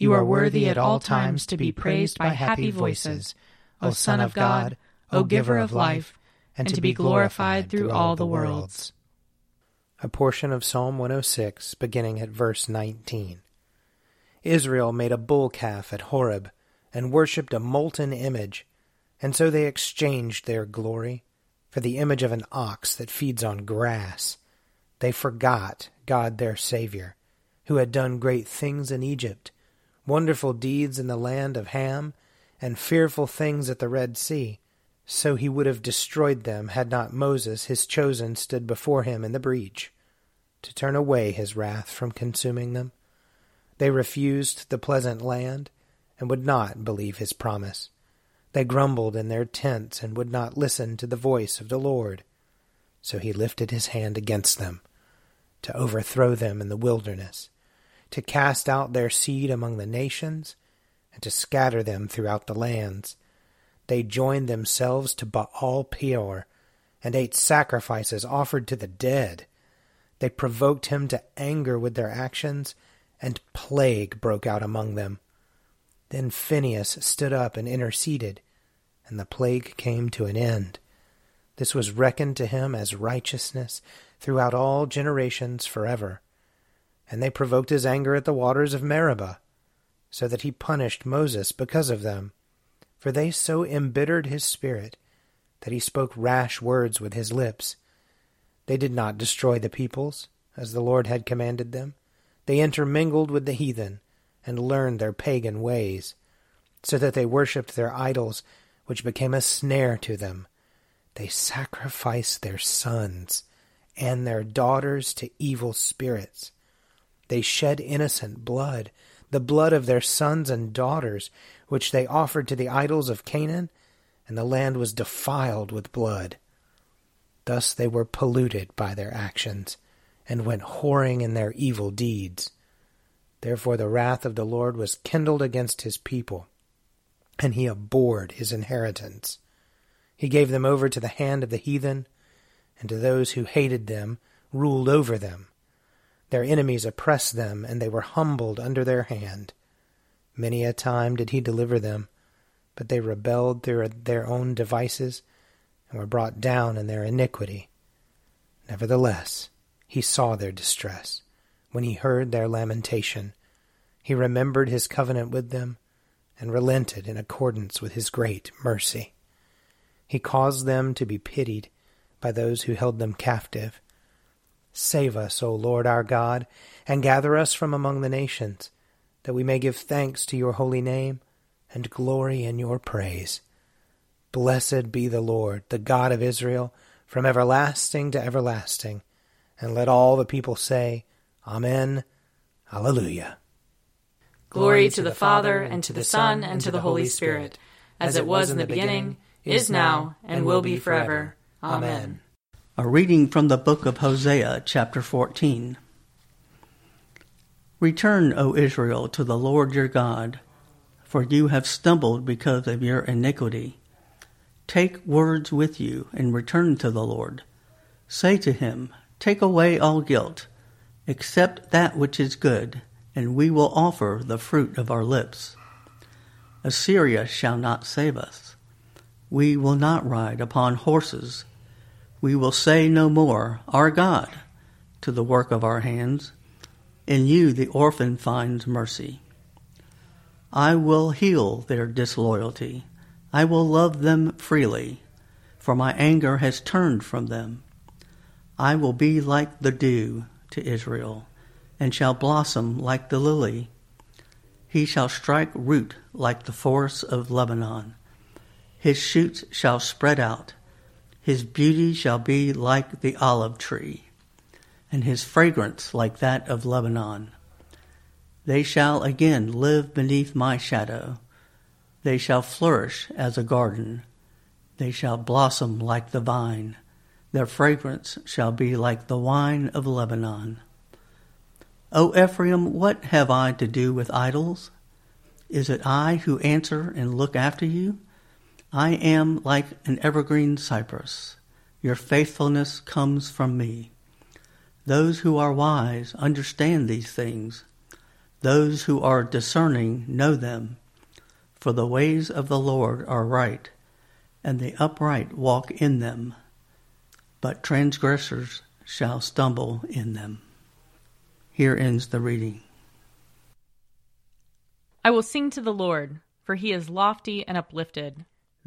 You are worthy at all times to be praised by happy voices, O Son of God, O Giver of life, and to be glorified through all the worlds. A portion of Psalm 106, beginning at verse 19. Israel made a bull calf at Horeb and worshipped a molten image, and so they exchanged their glory for the image of an ox that feeds on grass. They forgot God their Savior, who had done great things in Egypt wonderful deeds in the land of Ham, and fearful things at the Red Sea. So he would have destroyed them had not Moses, his chosen, stood before him in the breach, to turn away his wrath from consuming them. They refused the pleasant land, and would not believe his promise. They grumbled in their tents, and would not listen to the voice of the Lord. So he lifted his hand against them, to overthrow them in the wilderness to cast out their seed among the nations, and to scatter them throughout the lands. They joined themselves to Baal Peor, and ate sacrifices offered to the dead. They provoked him to anger with their actions, and plague broke out among them. Then Phinehas stood up and interceded, and the plague came to an end. This was reckoned to him as righteousness throughout all generations forever and they provoked his anger at the waters of Meribah, so that he punished Moses because of them. For they so embittered his spirit that he spoke rash words with his lips. They did not destroy the peoples, as the Lord had commanded them. They intermingled with the heathen, and learned their pagan ways, so that they worshipped their idols, which became a snare to them. They sacrificed their sons and their daughters to evil spirits they shed innocent blood, the blood of their sons and daughters, which they offered to the idols of Canaan, and the land was defiled with blood. Thus they were polluted by their actions, and went whoring in their evil deeds. Therefore the wrath of the Lord was kindled against his people, and he abhorred his inheritance. He gave them over to the hand of the heathen, and to those who hated them ruled over them. Their enemies oppressed them, and they were humbled under their hand. Many a time did he deliver them, but they rebelled through their own devices and were brought down in their iniquity. Nevertheless, he saw their distress when he heard their lamentation. He remembered his covenant with them and relented in accordance with his great mercy. He caused them to be pitied by those who held them captive Save us, O Lord our God, and gather us from among the nations, that we may give thanks to your holy name and glory in your praise. Blessed be the Lord, the God of Israel, from everlasting to everlasting. And let all the people say, Amen. Alleluia. Glory to the Father, and to the Son, and to the Holy Spirit, as it was in the beginning, is now, and will be forever. Amen. A reading from the book of Hosea, chapter 14. Return, O Israel, to the Lord your God, for you have stumbled because of your iniquity. Take words with you and return to the Lord. Say to him, Take away all guilt, accept that which is good, and we will offer the fruit of our lips. Assyria shall not save us. We will not ride upon horses. We will say no more, Our God, to the work of our hands. In you the orphan finds mercy. I will heal their disloyalty. I will love them freely, for my anger has turned from them. I will be like the dew to Israel, and shall blossom like the lily. He shall strike root like the forests of Lebanon. His shoots shall spread out. His beauty shall be like the olive tree, and his fragrance like that of Lebanon. They shall again live beneath my shadow. They shall flourish as a garden. They shall blossom like the vine. Their fragrance shall be like the wine of Lebanon. O Ephraim, what have I to do with idols? Is it I who answer and look after you? I am like an evergreen cypress. Your faithfulness comes from me. Those who are wise understand these things. Those who are discerning know them, for the ways of the Lord are right, and the upright walk in them, but transgressors shall stumble in them. Here ends the reading. I will sing to the Lord, for he is lofty and uplifted.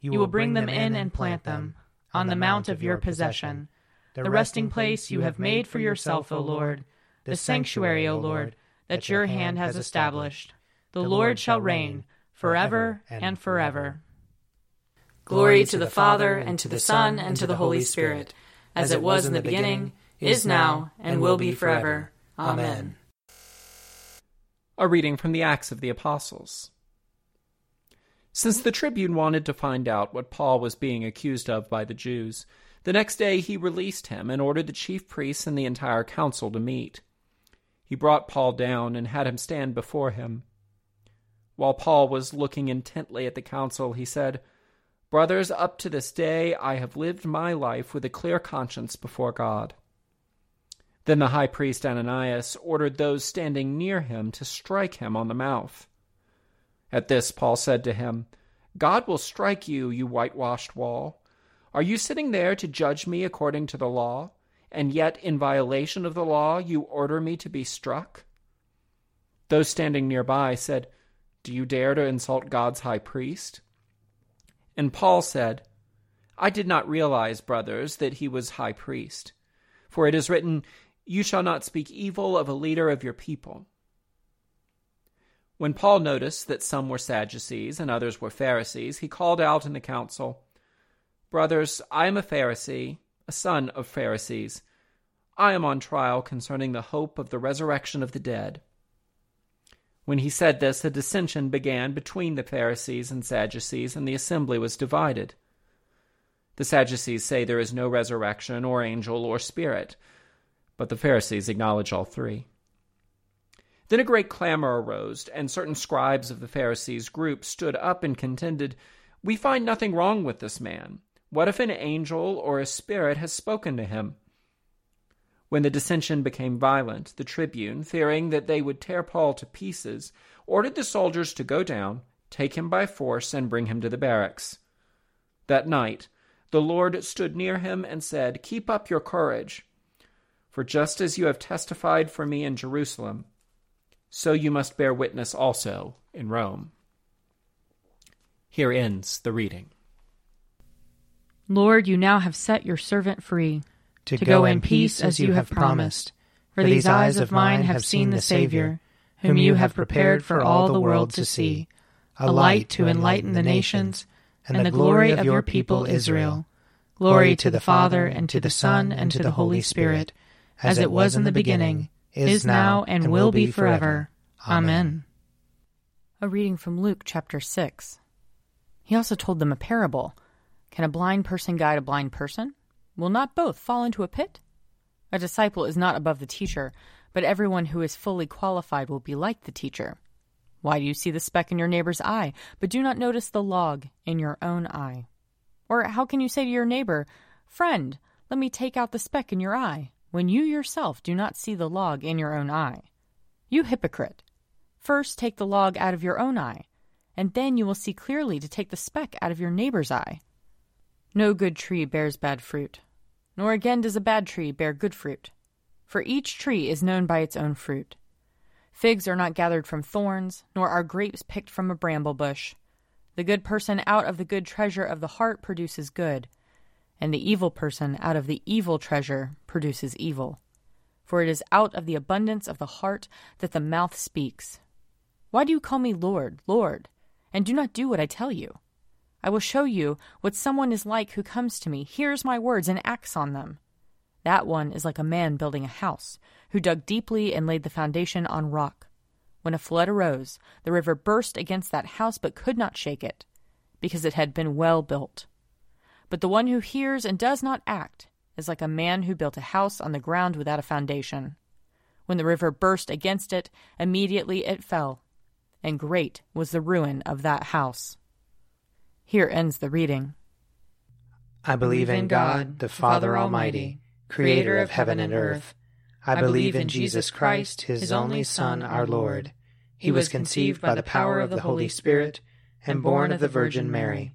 You will bring them in and plant them on the mount of your possession the resting place you have made for yourself, O Lord, the sanctuary, O Lord, that your hand has established. The Lord shall reign forever and forever. Glory to the Father, and to the Son, and to the Holy Spirit, as it was in the beginning, is now, and will be forever. Amen. A reading from the Acts of the Apostles. Since the tribune wanted to find out what Paul was being accused of by the Jews, the next day he released him and ordered the chief priests and the entire council to meet. He brought Paul down and had him stand before him. While Paul was looking intently at the council, he said, Brothers, up to this day I have lived my life with a clear conscience before God. Then the high priest Ananias ordered those standing near him to strike him on the mouth. At this, Paul said to him, God will strike you, you whitewashed wall. Are you sitting there to judge me according to the law, and yet in violation of the law you order me to be struck? Those standing nearby said, Do you dare to insult God's high priest? And Paul said, I did not realize, brothers, that he was high priest. For it is written, You shall not speak evil of a leader of your people. When Paul noticed that some were Sadducees and others were Pharisees, he called out in the council, Brothers, I am a Pharisee, a son of Pharisees. I am on trial concerning the hope of the resurrection of the dead. When he said this, a dissension began between the Pharisees and Sadducees, and the assembly was divided. The Sadducees say there is no resurrection, or angel, or spirit, but the Pharisees acknowledge all three. Then a great clamor arose, and certain scribes of the Pharisees' group stood up and contended, We find nothing wrong with this man. What if an angel or a spirit has spoken to him? When the dissension became violent, the tribune, fearing that they would tear Paul to pieces, ordered the soldiers to go down, take him by force, and bring him to the barracks. That night, the Lord stood near him and said, Keep up your courage. For just as you have testified for me in Jerusalem, so you must bear witness also in Rome. Here ends the reading. Lord, you now have set your servant free to, to go, go in peace as you have promised. For these eyes of mine have seen the Savior, whom you have prepared for all the world to see, a light to enlighten the nations and the glory of your people Israel. Glory to the Father, and to the Son, and to the Holy Spirit, as it was in the beginning, is now, and will be forever. Amen. A reading from Luke chapter 6. He also told them a parable. Can a blind person guide a blind person? Will not both fall into a pit? A disciple is not above the teacher, but everyone who is fully qualified will be like the teacher. Why do you see the speck in your neighbor's eye, but do not notice the log in your own eye? Or how can you say to your neighbor, Friend, let me take out the speck in your eye, when you yourself do not see the log in your own eye? You hypocrite! First take the log out of your own eye, and then you will see clearly to take the speck out of your neighbor's eye. No good tree bears bad fruit, nor again does a bad tree bear good fruit. For each tree is known by its own fruit. Figs are not gathered from thorns, nor are grapes picked from a bramble bush. The good person out of the good treasure of the heart produces good, and the evil person out of the evil treasure produces evil. For it is out of the abundance of the heart that the mouth speaks. Why do you call me Lord, Lord, and do not do what I tell you? I will show you what someone is like who comes to me, hears my words, and acts on them. That one is like a man building a house, who dug deeply and laid the foundation on rock. When a flood arose, the river burst against that house but could not shake it, because it had been well built. But the one who hears and does not act is like a man who built a house on the ground without a foundation. When the river burst against it, immediately it fell, and great was the ruin of that house. Here ends the reading. I believe in God, the Father Almighty, creator of heaven and earth. I believe in Jesus Christ, his only Son, our Lord. He was conceived by the power of the Holy Spirit and born of the Virgin Mary.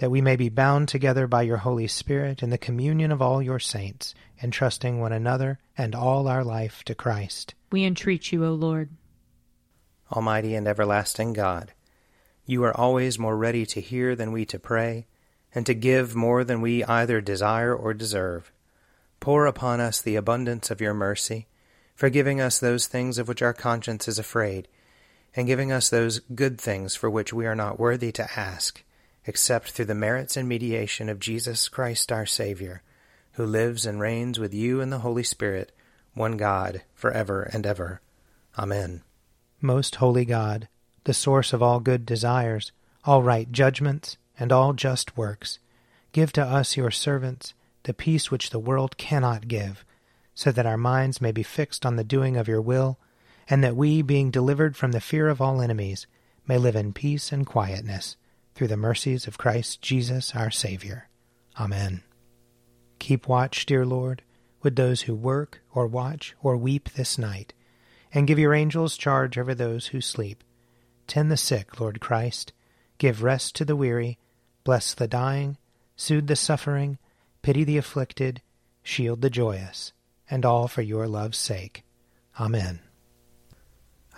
That we may be bound together by your Holy Spirit in the communion of all your saints, entrusting one another and all our life to Christ. We entreat you, O Lord. Almighty and everlasting God, you are always more ready to hear than we to pray, and to give more than we either desire or deserve. Pour upon us the abundance of your mercy, forgiving us those things of which our conscience is afraid, and giving us those good things for which we are not worthy to ask, except through the merits and mediation of Jesus Christ our Saviour, who lives and reigns with you in the Holy Spirit, one God, for ever and ever. Amen. Most holy God, the source of all good desires, all right judgments, and all just works, give to us, your servants, the peace which the world cannot give, so that our minds may be fixed on the doing of your will, and that we, being delivered from the fear of all enemies, may live in peace and quietness, through the mercies of Christ Jesus our Saviour. Amen. Keep watch, dear Lord, with those who work or watch or weep this night, and give your angels charge over those who sleep. Tend the sick, Lord Christ. Give rest to the weary. Bless the dying. Soothe the suffering. Pity the afflicted. Shield the joyous. And all for your love's sake. Amen.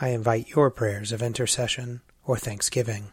I invite your prayers of intercession or thanksgiving.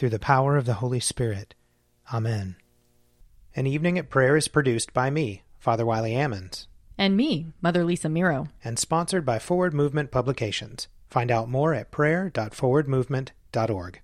through the power of the Holy Spirit. Amen. An Evening at Prayer is produced by me, Father Wiley Ammons. And me, Mother Lisa Miro. And sponsored by Forward Movement Publications. Find out more at prayer.forwardmovement.org.